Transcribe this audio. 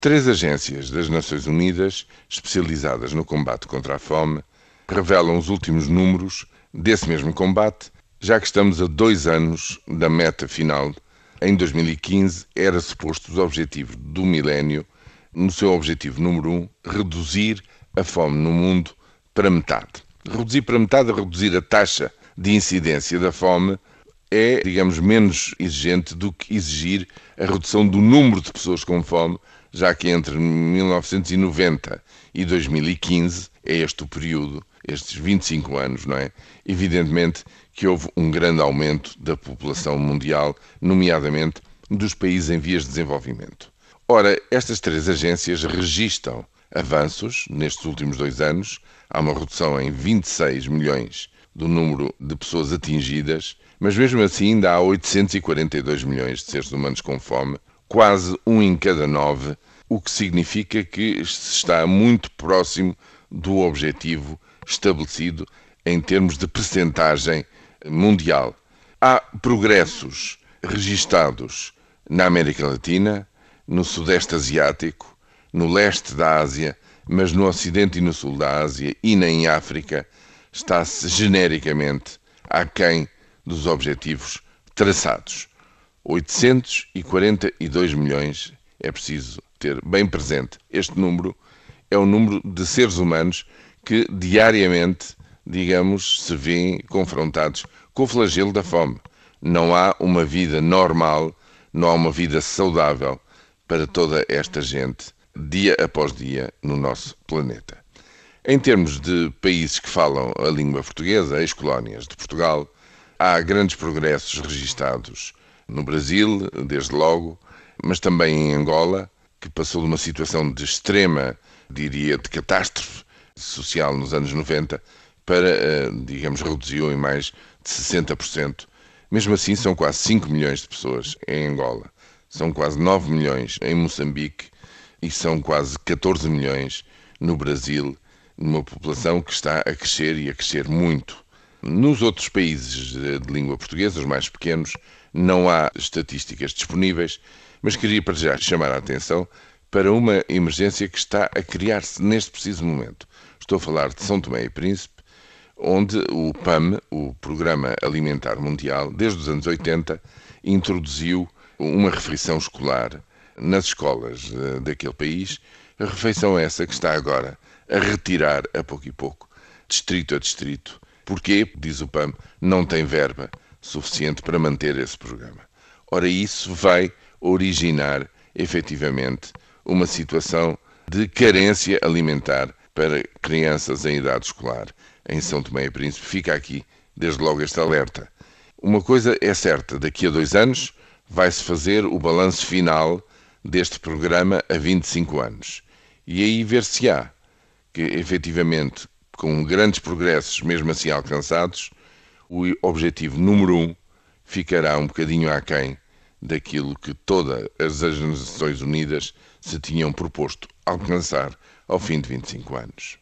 Três agências das Nações Unidas, especializadas no combate contra a fome, revelam os últimos números desse mesmo combate, já que estamos a dois anos da meta final. Em 2015 era suposto os objetivos do milénio, no seu objetivo número um, reduzir a fome no mundo para metade. Reduzir para metade, reduzir a taxa de incidência da fome é, digamos, menos exigente do que exigir a redução do número de pessoas com fome, já que entre 1990 e 2015 é este o período, estes 25 anos, não é? Evidentemente que houve um grande aumento da população mundial, nomeadamente dos países em vias de desenvolvimento. Ora, estas três agências registram avanços nestes últimos dois anos. Há uma redução em 26 milhões do número de pessoas atingidas, mas mesmo assim ainda há 842 milhões de seres humanos com fome, quase um em cada nove, o que significa que se está muito próximo do objetivo estabelecido em termos de percentagem mundial. Há progressos registados na América Latina, no Sudeste Asiático, no leste da Ásia, mas no Ocidente e no Sul da Ásia e nem em África está-se genericamente aquém dos objetivos traçados. 842 milhões, é preciso ter bem presente este número, é o número de seres humanos que diariamente, digamos, se veem confrontados com o flagelo da fome. Não há uma vida normal, não há uma vida saudável para toda esta gente, dia após dia, no nosso planeta. Em termos de países que falam a língua portuguesa, ex-colónias de Portugal, há grandes progressos registados no Brasil, desde logo, mas também em Angola, que passou de uma situação de extrema, diria, de catástrofe social nos anos 90 para, eh, digamos, reduziu em mais de 60%. Mesmo assim, são quase 5 milhões de pessoas em Angola, são quase 9 milhões em Moçambique e são quase 14 milhões no Brasil numa população que está a crescer e a crescer muito. Nos outros países de língua portuguesa, os mais pequenos, não há estatísticas disponíveis, mas queria para já chamar a atenção para uma emergência que está a criar-se neste preciso momento. Estou a falar de São Tomé e Príncipe, onde o PAM, o Programa Alimentar Mundial, desde os anos 80, introduziu uma refeição escolar nas escolas eh, daquele país, a refeição essa que está agora a retirar a pouco e pouco, distrito a distrito. Porquê? Diz o PAM, não tem verba suficiente para manter esse programa. Ora, isso vai originar, efetivamente, uma situação de carência alimentar para crianças em idade escolar em São Tomé e Príncipe. Fica aqui, desde logo, este alerta. Uma coisa é certa: daqui a dois anos vai-se fazer o balanço final deste programa a 25 anos. E aí ver-se-á que, efetivamente, com grandes progressos, mesmo assim alcançados, o objetivo número um ficará um bocadinho aquém daquilo que todas as Nações Unidas se tinham proposto alcançar ao fim de 25 anos.